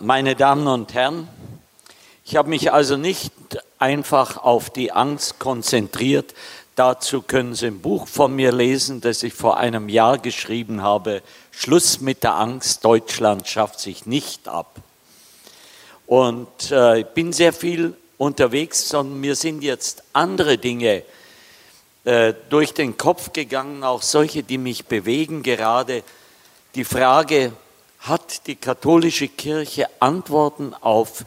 meine Damen und Herren, ich habe mich also nicht einfach auf die Angst konzentriert. Dazu können Sie ein Buch von mir lesen, das ich vor einem Jahr geschrieben habe. Schluss mit der Angst, Deutschland schafft sich nicht ab. Und äh, ich bin sehr viel unterwegs, sondern mir sind jetzt andere Dinge äh, durch den Kopf gegangen, auch solche, die mich bewegen gerade. Die Frage, hat die katholische Kirche Antworten auf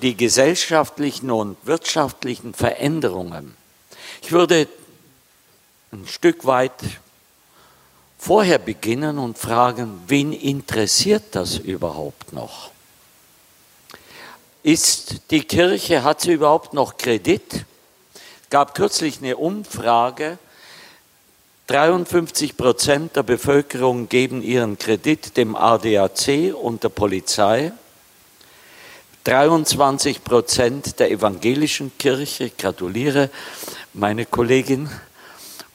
die gesellschaftlichen und wirtschaftlichen Veränderungen. Ich würde ein Stück weit vorher beginnen und fragen, wen interessiert das überhaupt noch? Ist die Kirche, hat sie überhaupt noch Kredit? Es gab kürzlich eine Umfrage, 53 Prozent der Bevölkerung geben ihren Kredit dem ADAC und der Polizei. 23 Prozent der evangelischen Kirche, ich gratuliere meine Kollegin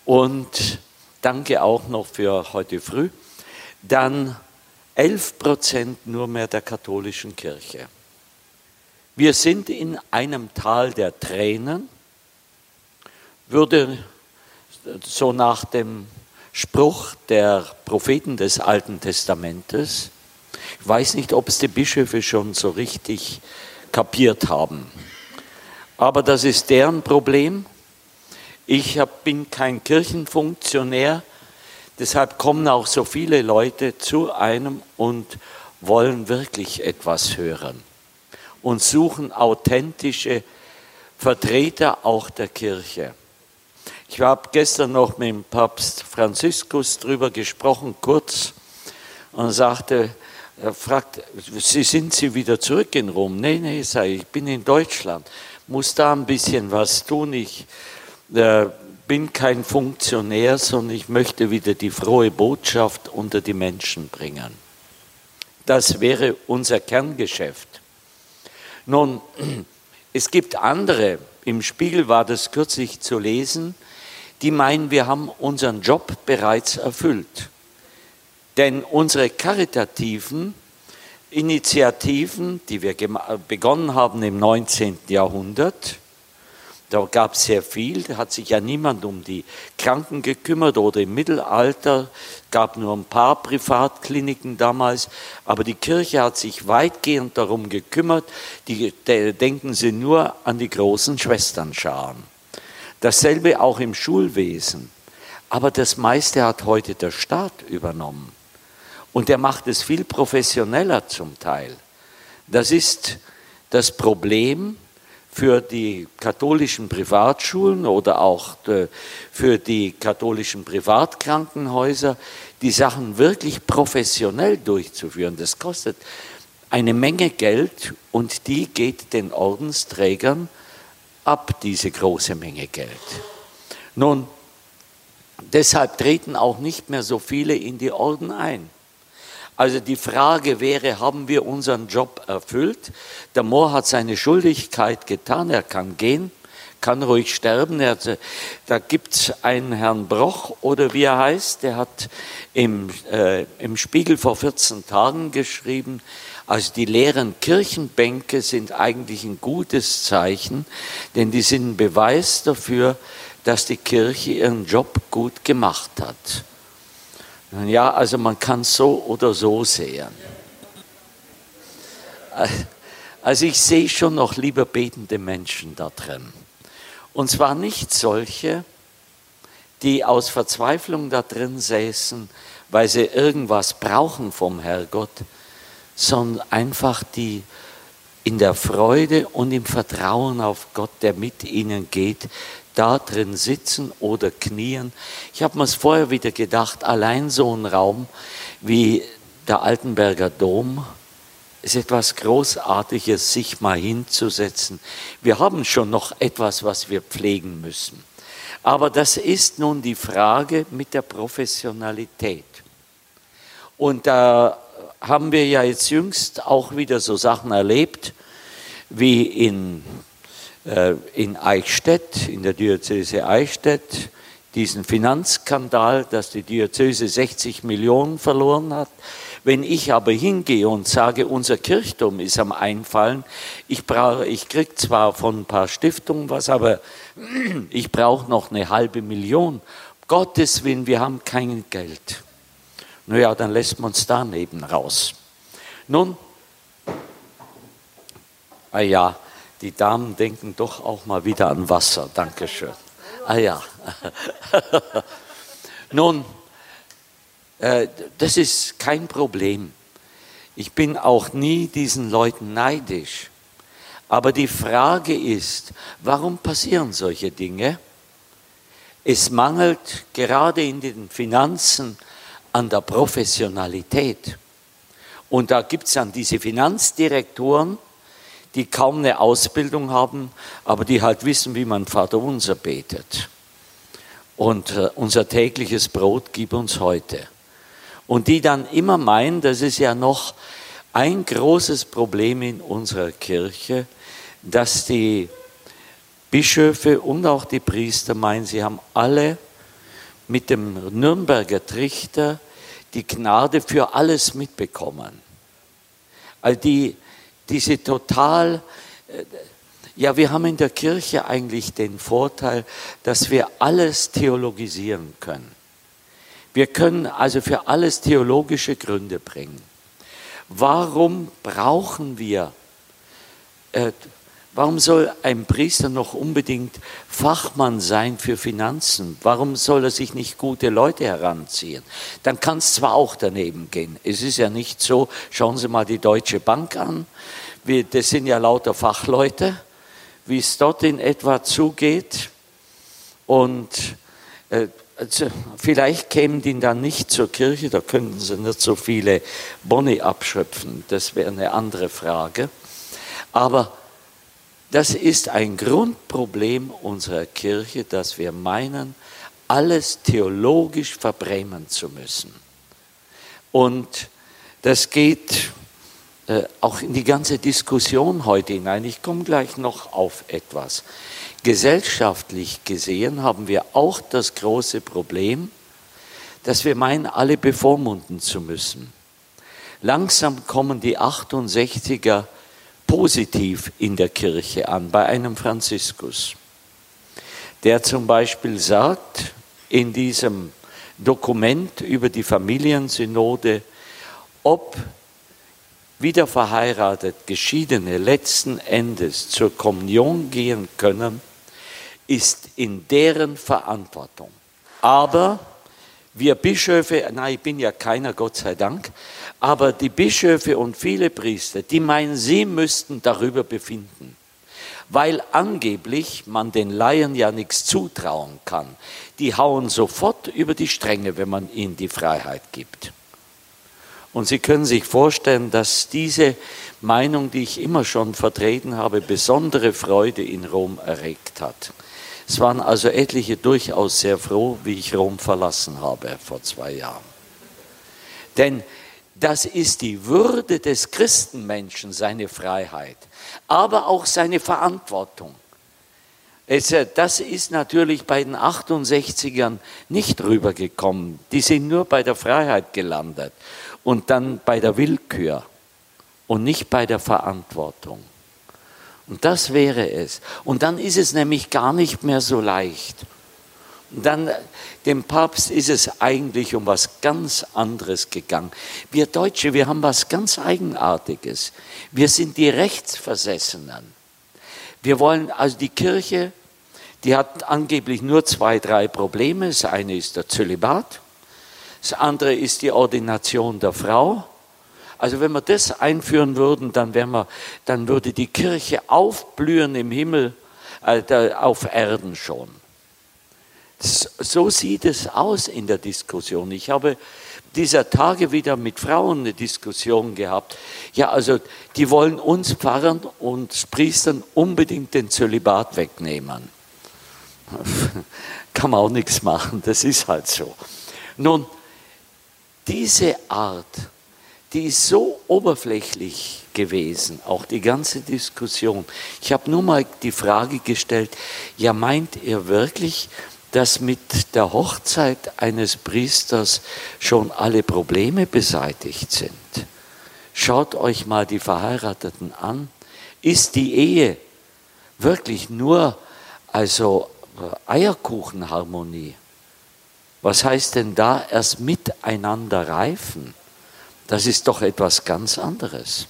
und danke auch noch für heute früh. Dann 11 Prozent nur mehr der katholischen Kirche. Wir sind in einem Tal der Tränen, würde so nach dem Spruch der Propheten des Alten Testamentes. Ich weiß nicht, ob es die Bischöfe schon so richtig kapiert haben. Aber das ist deren Problem. Ich bin kein Kirchenfunktionär, deshalb kommen auch so viele Leute zu einem und wollen wirklich etwas hören und suchen authentische Vertreter auch der Kirche. Ich habe gestern noch mit dem Papst Franziskus darüber gesprochen, kurz, und sagte, er fragt, Sie sind Sie wieder zurück in Rom? Nee, sage ich, ich bin in Deutschland, muss da ein bisschen was tun. Ich äh, bin kein Funktionär, sondern ich möchte wieder die frohe Botschaft unter die Menschen bringen. Das wäre unser Kerngeschäft. Nun, es gibt andere, im Spiegel war das kürzlich zu lesen, die meinen, wir haben unseren Job bereits erfüllt. Denn unsere karitativen Initiativen, die wir begonnen haben im 19. Jahrhundert, da gab es sehr viel, da hat sich ja niemand um die Kranken gekümmert oder im Mittelalter gab nur ein paar Privatkliniken damals, aber die Kirche hat sich weitgehend darum gekümmert, die, denken Sie nur an die großen Schwesternscharen. Dasselbe auch im Schulwesen. Aber das meiste hat heute der Staat übernommen. Und der macht es viel professioneller zum Teil. Das ist das Problem für die katholischen Privatschulen oder auch äh, für die katholischen Privatkrankenhäuser, die Sachen wirklich professionell durchzuführen. Das kostet eine Menge Geld und die geht den Ordensträgern ab, diese große Menge Geld. Nun, deshalb treten auch nicht mehr so viele in die Orden ein. Also die Frage wäre, haben wir unseren Job erfüllt? Der Mohr hat seine Schuldigkeit getan, er kann gehen, kann ruhig sterben. Er, da gibt es einen Herrn Broch oder wie er heißt, der hat im, äh, im Spiegel vor 14 Tagen geschrieben, also die leeren Kirchenbänke sind eigentlich ein gutes Zeichen, denn die sind ein Beweis dafür, dass die Kirche ihren Job gut gemacht hat. Ja, also man kann es so oder so sehen. Also ich sehe schon noch lieber betende Menschen da drin. Und zwar nicht solche, die aus Verzweiflung da drin säßen, weil sie irgendwas brauchen vom Herrgott, sondern einfach die in der Freude und im Vertrauen auf Gott, der mit ihnen geht, da drin sitzen oder knien. Ich habe mir es vorher wieder gedacht, allein so ein Raum wie der Altenberger Dom ist etwas Großartiges, sich mal hinzusetzen. Wir haben schon noch etwas, was wir pflegen müssen. Aber das ist nun die Frage mit der Professionalität. Und da haben wir ja jetzt jüngst auch wieder so Sachen erlebt, wie in, äh, in Eichstätt, in der Diözese Eichstätt, diesen Finanzskandal, dass die Diözese 60 Millionen verloren hat, Wenn ich aber hingehe und sage, unser Kirchturm ist am Einfallen, ich, brauche, ich kriege zwar von ein paar Stiftungen was, aber ich brauche noch eine halbe Million. Gottes Willen, wir haben kein Geld. Naja, dann lässt man uns daneben raus. Nun, ah ja, die Damen denken doch auch mal wieder an Wasser. Dankeschön. Ah ja. Nun, äh, das ist kein Problem. Ich bin auch nie diesen Leuten neidisch. Aber die Frage ist, warum passieren solche Dinge? Es mangelt gerade in den Finanzen an der Professionalität. Und da gibt es dann diese Finanzdirektoren, die kaum eine Ausbildung haben, aber die halt wissen, wie man Vater unser betet. Und äh, unser tägliches Brot gib uns heute. Und die dann immer meinen, das ist ja noch ein großes Problem in unserer Kirche, dass die Bischöfe und auch die Priester meinen, sie haben alle mit dem Nürnberger Trichter die Gnade für alles mitbekommen. All die, diese total, äh, ja, wir haben in der Kirche eigentlich den Vorteil, dass wir alles theologisieren können. Wir können also für alles theologische Gründe bringen. Warum brauchen wir, äh, warum soll ein Priester noch unbedingt Fachmann sein für Finanzen? Warum soll er sich nicht gute Leute heranziehen? Dann kann es zwar auch daneben gehen. Es ist ja nicht so, schauen Sie mal die Deutsche Bank an, wir, das sind ja lauter Fachleute, wie es dort in etwa zugeht. Und äh, also vielleicht kämen die dann nicht zur Kirche, da könnten sie nicht so viele Boni abschöpfen, das wäre eine andere Frage. Aber das ist ein Grundproblem unserer Kirche, dass wir meinen, alles theologisch verbrämen zu müssen. Und das geht äh, auch in die ganze Diskussion heute hinein. Ich komme gleich noch auf etwas. Gesellschaftlich gesehen haben wir auch das große Problem, dass wir meinen, alle bevormunden zu müssen. Langsam kommen die 68er positiv in der Kirche an, bei einem Franziskus, der zum Beispiel sagt, in diesem Dokument über die Familiensynode, ob wieder verheiratet Geschiedene letzten Endes zur Kommunion gehen können, ist in deren Verantwortung. Aber wir Bischöfe, nein, ich bin ja keiner, Gott sei Dank, aber die Bischöfe und viele Priester, die meinen, sie müssten darüber befinden, weil angeblich man den Laien ja nichts zutrauen kann. Die hauen sofort über die Stränge, wenn man ihnen die Freiheit gibt. Und Sie können sich vorstellen, dass diese Meinung, die ich immer schon vertreten habe, besondere Freude in Rom erregt hat. Es waren also etliche durchaus sehr froh, wie ich Rom verlassen habe vor zwei Jahren. Denn das ist die Würde des Christenmenschen, seine Freiheit, aber auch seine Verantwortung. Äh, das ist natürlich bei den 68ern nicht rübergekommen. Die sind nur bei der Freiheit gelandet und dann bei der Willkür und nicht bei der Verantwortung. Und das wäre es. Und dann ist es nämlich gar nicht mehr so leicht. Dann, dem Papst ist es eigentlich um was ganz anderes gegangen. Wir Deutsche, wir haben was ganz Eigenartiges. Wir sind die Rechtsversessenen. Wir wollen, also die Kirche, die hat angeblich nur zwei, drei Probleme. Das eine ist der Zölibat, das andere ist die Ordination der Frau also wenn wir das einführen würden, dann, wir, dann würde die Kirche aufblühen im Himmel, äh, auf Erden schon. So sieht es aus in der Diskussion. Ich habe dieser Tage wieder mit Frauen eine Diskussion gehabt. Ja, also die wollen uns Pfarrern und Priestern unbedingt den Zölibat wegnehmen. Kann man auch nichts machen, das ist halt so. Nun, diese Art die ist so oberflächlich gewesen, auch die ganze Diskussion. Ich habe nur mal die Frage gestellt, ja meint ihr wirklich, dass mit der Hochzeit eines Priesters schon alle Probleme beseitigt sind. Schaut euch mal die Verheirateten an. Ist die Ehe wirklich nur also Eierkuchenharmonie? Was heißt denn da erst miteinander reifen? Das ist doch etwas ganz anderes.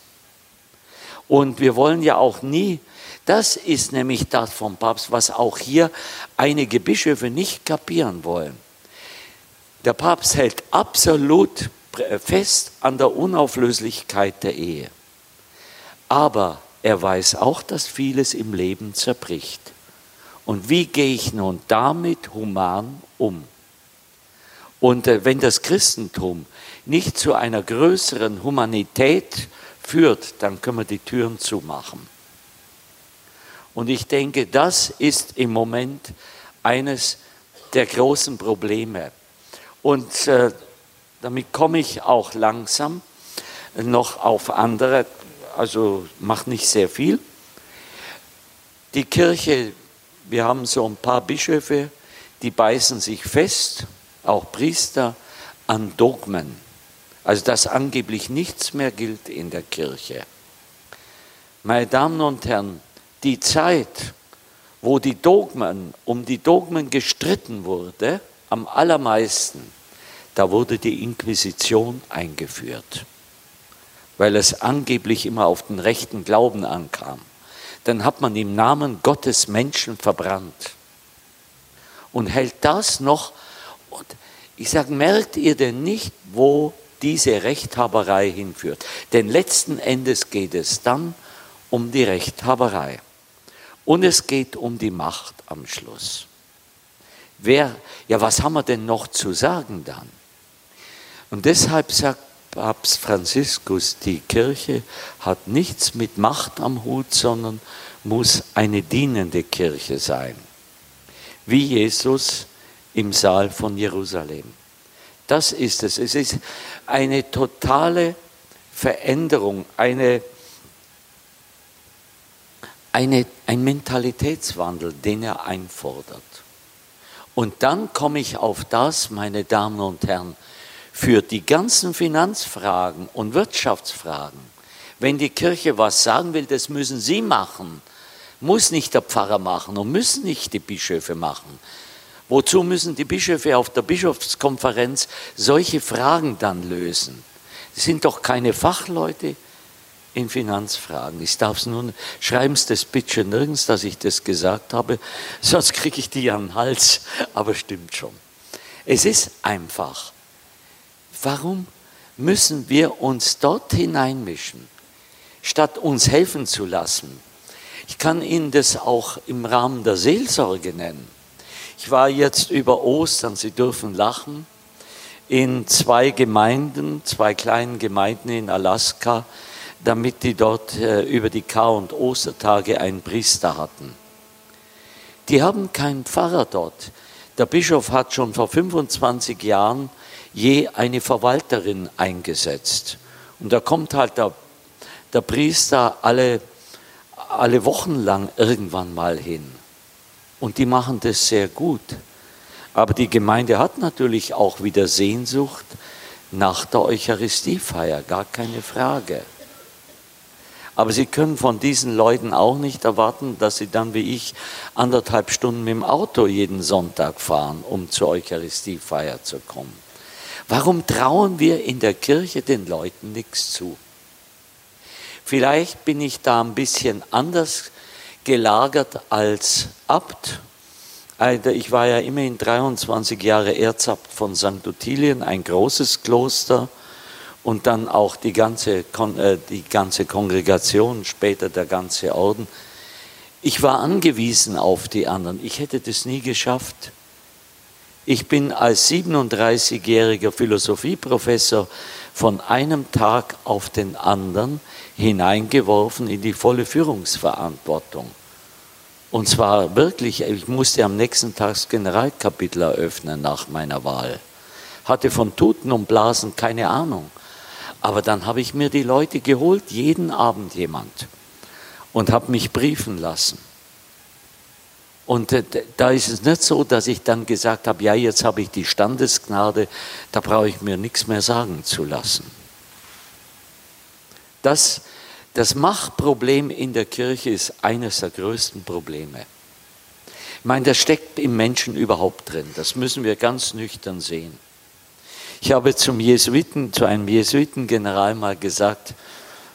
Und wir wollen ja auch nie, das ist nämlich das vom Papst, was auch hier einige Bischöfe nicht kapieren wollen. Der Papst hält absolut fest an der Unauflöslichkeit der Ehe. Aber er weiß auch, dass vieles im Leben zerbricht. Und wie gehe ich nun damit human um? Und äh, wenn das Christentum nicht zu einer größeren Humanität führt, dann können wir die Türen zumachen. Und ich denke, das ist im Moment eines der großen Probleme. Und äh, damit komme ich auch langsam noch auf andere, also macht nicht sehr viel. Die Kirche, wir haben so ein paar Bischöfe, die beißen sich fest, auch Priester, an Dogmen. Also dass angeblich nichts mehr gilt in der Kirche. Meine Damen und Herren, die Zeit, wo die Dogmen, um die Dogmen gestritten wurde, am allermeisten, da wurde die Inquisition eingeführt, weil es angeblich immer auf den rechten Glauben ankam. Dann hat man im Namen Gottes Menschen verbrannt und hält das noch. Und ich sage, merkt ihr denn nicht, wo diese Rechthaberei hinführt. Denn letzten Endes geht es dann um die Rechthaberei. Und es geht um die Macht am Schluss. Wer, ja, was haben wir denn noch zu sagen dann? Und deshalb sagt Papst Franziskus, die Kirche hat nichts mit Macht am Hut, sondern muss eine dienende Kirche sein. Wie Jesus im Saal von Jerusalem. Das ist es. Es ist eine totale Veränderung, eine, eine, ein Mentalitätswandel, den er einfordert. Und dann komme ich auf das, meine Damen und Herren, für die ganzen Finanzfragen und Wirtschaftsfragen. Wenn die Kirche was sagen will, das müssen sie machen, muss nicht der Pfarrer machen und müssen nicht die Bischöfe machen. Wozu müssen die Bischöfe auf der Bischofskonferenz solche Fragen dann lösen? Sie sind doch keine Fachleute in Finanzfragen. Ich darf es nun, schreiben Sie das bitte nirgends, dass ich das gesagt habe, sonst kriege ich die an den Hals, aber stimmt schon. Es ist einfach. Warum müssen wir uns dort hineinmischen, statt uns helfen zu lassen? Ich kann Ihnen das auch im Rahmen der Seelsorge nennen. Ich war jetzt über Ostern, Sie dürfen lachen, in zwei Gemeinden, zwei kleinen Gemeinden in Alaska, damit die dort äh, über die Kar- und Ostertage einen Priester hatten. Die haben keinen Pfarrer dort. Der Bischof hat schon vor 25 Jahren je eine Verwalterin eingesetzt. Und da kommt halt der, der Priester alle, alle Wochen lang irgendwann mal hin. Und die machen das sehr gut. Aber die Gemeinde hat natürlich auch wieder Sehnsucht nach der Eucharistiefeier, gar keine Frage. Aber Sie können von diesen Leuten auch nicht erwarten, dass sie dann wie ich anderthalb Stunden mit dem Auto jeden Sonntag fahren, um zur Eucharistiefeier zu kommen. Warum trauen wir in der Kirche den Leuten nichts zu? Vielleicht bin ich da ein bisschen anders gelagert als Abt. Ich war ja immerhin 23 Jahre Erzabt von St. Ottilien, ein großes Kloster und dann auch die ganze, äh, die ganze Kongregation, später der ganze Orden. Ich war angewiesen auf die anderen. Ich hätte das nie geschafft. Ich bin als 37-jähriger Philosophieprofessor von einem Tag auf den anderen hineingeworfen in die volle Führungsverantwortung. Und zwar wirklich, ich musste am nächsten Tag das Generalkapitel eröffnen nach meiner Wahl. Hatte von Tuten und Blasen keine Ahnung. Aber dann habe ich mir die Leute geholt, jeden Abend jemand, und habe mich briefen lassen. Und äh, da ist es nicht so, dass ich dann gesagt habe, ja, jetzt habe ich die Standesgnade, da brauche ich mir nichts mehr sagen zu lassen. Das, das Machtproblem in der Kirche ist eines der größten Probleme. Ich meine, das steckt im Menschen überhaupt drin. Das müssen wir ganz nüchtern sehen. Ich habe zum Jesuiten, zu einem Jesuitengeneral mal gesagt,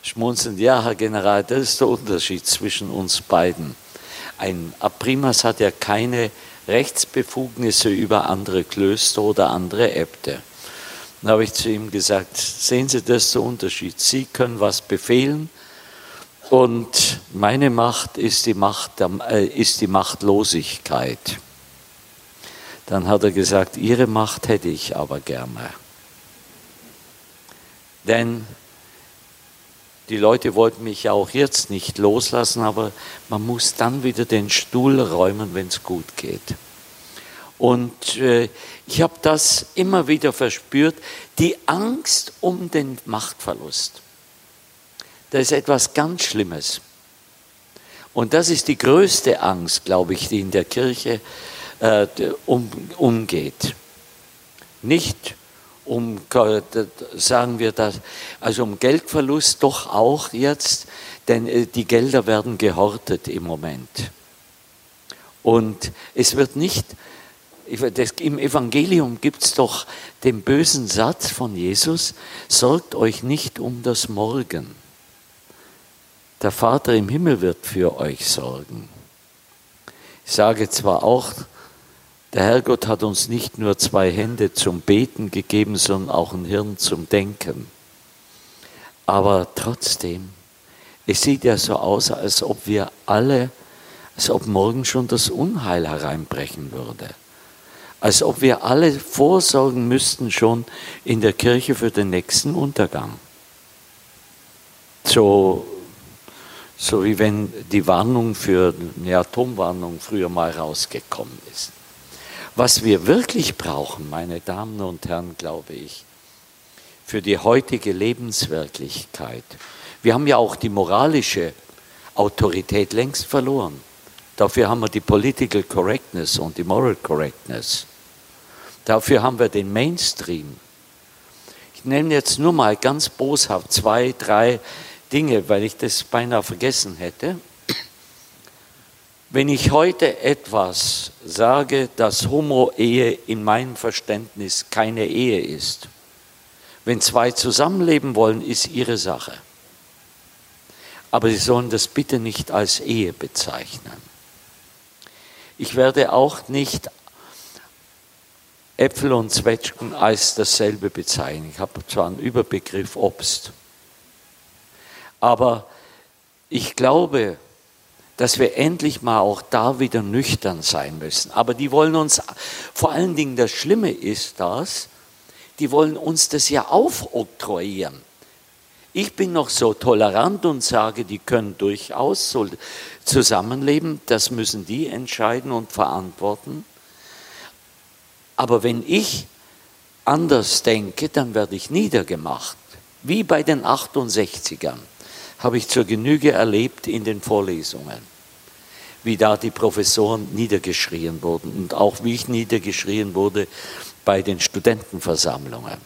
schmunzelnd, ja, Herr General, das ist der Unterschied zwischen uns beiden. Ein Abrimas hat ja keine Rechtsbefugnisse über andere Klöster oder andere Äbte. Dann habe ich zu ihm gesagt, sehen Sie, das ist der Unterschied. Sie können was befehlen und meine Macht ist die, Macht, äh, ist die Machtlosigkeit. Dann hat er gesagt, Ihre Macht hätte ich aber gerne. Denn die Leute wollten mich ja auch jetzt nicht loslassen, aber man muss dann wieder den Stuhl räumen, wenn es gut geht. Und äh, ich habe das immer wieder verspürt, die Angst um den Machtverlust. Das ist etwas ganz Schlimmes. Und das ist die größte Angst, glaube ich, die in der Kirche äh, um, umgeht. Nicht um, sagen wir das, also um Geldverlust doch auch jetzt, denn äh, die Gelder werden gehortet im Moment. Und es wird nicht, im Evangelium gibt es doch den bösen Satz von Jesus, sorgt euch nicht um das Morgen. Der Vater im Himmel wird für euch sorgen. Ich sage zwar auch, der Herrgott hat uns nicht nur zwei Hände zum Beten gegeben, sondern auch ein Hirn zum Denken. Aber trotzdem, es sieht ja so aus, als ob wir alle, als ob morgen schon das Unheil hereinbrechen würde. Als ob wir alle vorsorgen müssten schon in der Kirche für den nächsten Untergang. So, so wie wenn die Warnung für eine Atomwarnung früher mal rausgekommen ist. Was wir wirklich brauchen, meine Damen und Herren, glaube ich, für die heutige Lebenswirklichkeit, wir haben ja auch die moralische Autorität längst verloren. Dafür haben wir die Political Correctness und die Moral Correctness. Dafür haben wir den Mainstream. Ich nenne jetzt nur mal ganz boshaft zwei, drei Dinge, weil ich das beinahe vergessen hätte. Wenn ich heute etwas sage, dass Homo-Ehe in meinem Verständnis keine Ehe ist, wenn zwei zusammenleben wollen, ist ihre Sache. Aber sie sollen das bitte nicht als Ehe bezeichnen. Ich werde auch nicht Äpfel und Zwetschgen als dasselbe bezeichnen. Ich habe zwar einen Überbegriff Obst, aber ich glaube, dass wir endlich mal auch da wieder nüchtern sein müssen. Aber die wollen uns, vor allen Dingen das Schlimme ist das, die wollen uns das ja aufoktroyieren. Ich bin noch so tolerant und sage, die können durchaus so zusammenleben, das müssen die entscheiden und verantworten. Aber wenn ich anders denke, dann werde ich niedergemacht, wie bei den 68ern habe ich zur Genüge erlebt in den Vorlesungen, wie da die Professoren niedergeschrien wurden und auch wie ich niedergeschrien wurde bei den Studentenversammlungen.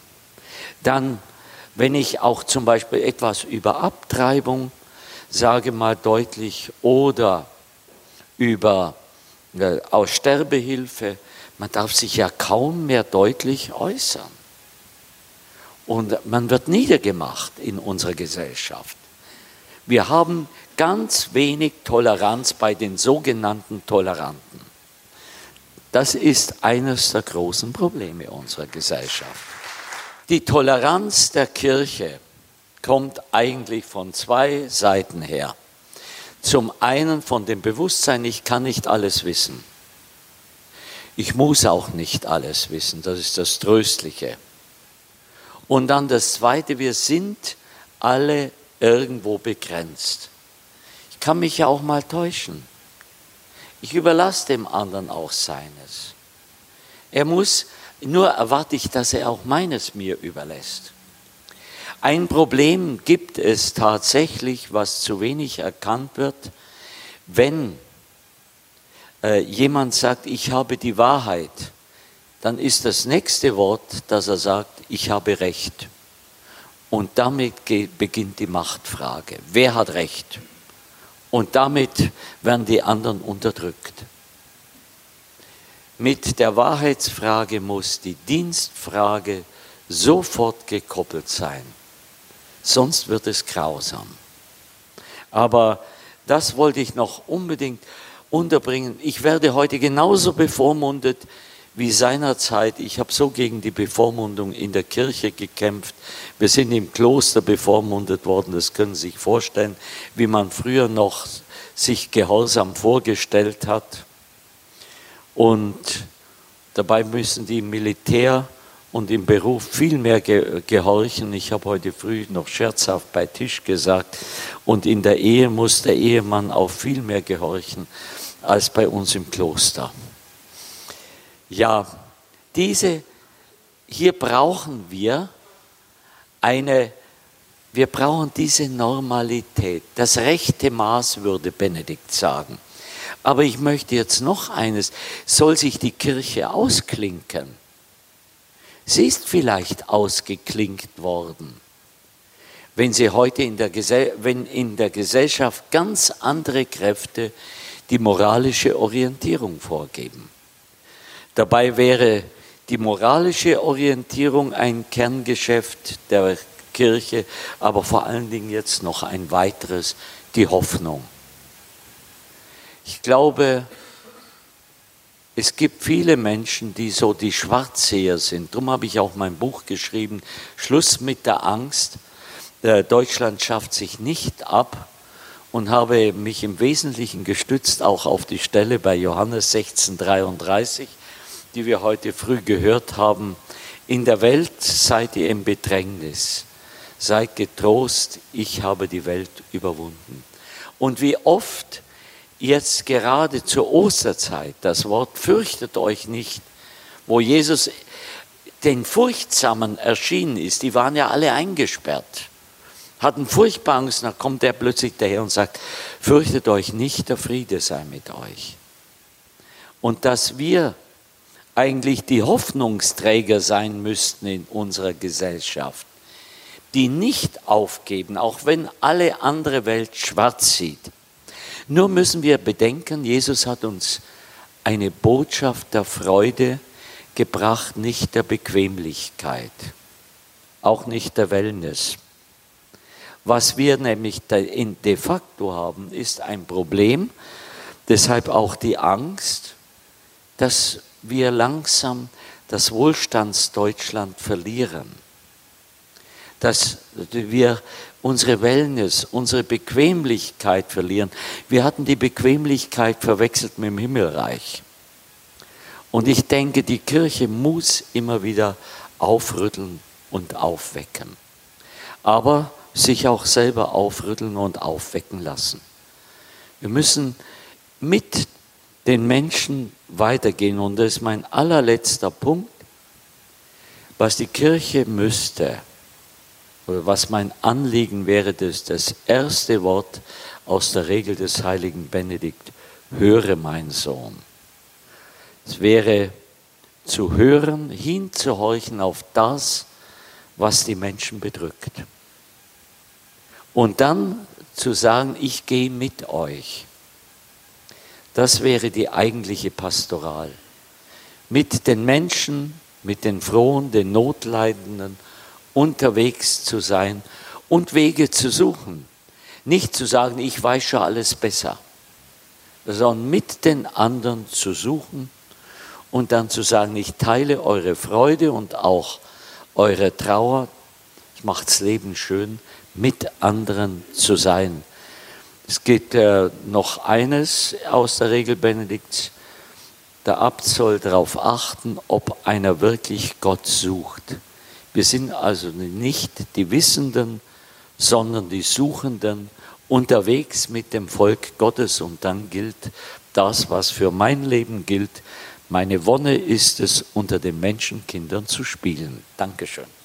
Dann, wenn ich auch zum Beispiel etwas über Abtreibung sage mal deutlich oder über äh, Aussterbehilfe, man darf sich ja kaum mehr deutlich äußern. Und man wird niedergemacht in unserer Gesellschaft. Wir haben ganz wenig Toleranz bei den sogenannten Toleranten. Das ist eines der großen Probleme unserer Gesellschaft. Die Toleranz der Kirche kommt eigentlich von zwei Seiten her. Zum einen von dem Bewusstsein, ich kann nicht alles wissen. Ich muss auch nicht alles wissen, das ist das Tröstliche. Und dann das Zweite, wir sind alle irgendwo begrenzt. Ich kann mich ja auch mal täuschen. Ich überlasse dem anderen auch seines. Er muss, nur erwarte ich, dass er auch meines mir überlässt. Ein Problem gibt es tatsächlich, was zu wenig erkannt wird, wenn äh, jemand sagt, ich habe die Wahrheit, dann ist das nächste Wort, dass er sagt, ich habe Recht. Und damit beginnt die Machtfrage. Wer hat Recht? Und damit werden die anderen unterdrückt. Mit der Wahrheitsfrage muss die Dienstfrage sofort gekoppelt sein. Sonst wird es grausam. Aber das wollte ich noch unbedingt unterbringen. Ich werde heute genauso bevormundet wie seinerzeit. Ich habe so gegen die Bevormundung in der Kirche gekämpft. Wir sind im Kloster bevormundet worden, das können Sie sich vorstellen, wie man früher noch sich Gehorsam vorgestellt hat. Und dabei müssen die im Militär und im Beruf viel mehr gehorchen. Ich habe heute früh noch scherzhaft bei Tisch gesagt, und in der Ehe muss der Ehemann auch viel mehr gehorchen als bei uns im Kloster. Ja, diese, hier brauchen wir eine, wir brauchen diese Normalität. Das rechte Maß würde Benedikt sagen. Aber ich möchte jetzt noch eines, soll sich die Kirche ausklinken? Sie ist vielleicht ausgeklinkt worden, wenn sie heute in der, wenn in der Gesellschaft ganz andere Kräfte die moralische Orientierung vorgeben. Dabei wäre die moralische Orientierung ein Kerngeschäft der Kirche, aber vor allen Dingen jetzt noch ein weiteres, die Hoffnung. Ich glaube, es gibt viele Menschen, die so die Schwarzseher sind. Darum habe ich auch mein Buch geschrieben, Schluss mit der Angst. Äh, Deutschland schafft sich nicht ab und habe mich im Wesentlichen gestützt auch auf die Stelle bei Johannes 1633, die wir heute früh gehört haben. In der Welt seid ihr im Bedrängnis. Seid getrost, ich habe die Welt überwunden. Und wie oft jetzt gerade zur Osterzeit das Wort fürchtet euch nicht, wo Jesus den Furchtsamen erschienen ist, die waren ja alle eingesperrt, hatten furchtbar Angst, dann kommt er plötzlich daher und sagt, fürchtet euch nicht, der Friede sei mit euch. Und dass wir eigentlich die Hoffnungsträger sein müssten in unserer Gesellschaft, die nicht aufgeben, auch wenn alle andere Welt schwarz sieht, nur müssen wir bedenken, Jesus hat uns eine Botschaft der Freude gebracht, nicht der Bequemlichkeit, auch nicht der Wellness. Was wir nämlich de facto haben, ist ein Problem, deshalb auch die Angst, dass wir langsam das Wohlstandsdeutschland verlieren, dass wir unsere Wellness, unsere Bequemlichkeit verlieren. Wir hatten die Bequemlichkeit verwechselt mit dem Himmelreich. Und ich denke, die Kirche muss immer wieder aufrütteln und aufwecken. Aber sich auch selber aufrütteln und aufwecken lassen. Wir müssen mit den Menschen weitergehen. Und das ist mein allerletzter Punkt. Was die Kirche müsste, oder was mein Anliegen wäre, das das erste Wort aus der Regel des heiligen Benedikt, höre mein Sohn. Es wäre zu hören, hinzuhorchen auf das, was die Menschen bedrückt. Und dann zu sagen, ich gehe mit euch. Das wäre die eigentliche Pastoral. Mit den Menschen, mit den Frohen, den Notleidenden unterwegs zu sein und Wege zu suchen. Nicht zu sagen, ich weiß schon alles besser, sondern mit den anderen zu suchen und dann zu sagen, ich teile eure Freude und auch eure Trauer. Ich mache das Leben schön, mit anderen zu sein. Es geht äh, noch eines aus der Regel Benedikts. Der Abt soll darauf achten, ob einer wirklich Gott sucht. Wir sind also nicht die Wissenden, sondern die Suchenden unterwegs mit dem Volk Gottes. Und dann gilt das, was für mein Leben gilt. Meine Wonne ist es, unter den Menschenkindern zu spielen. Dankeschön.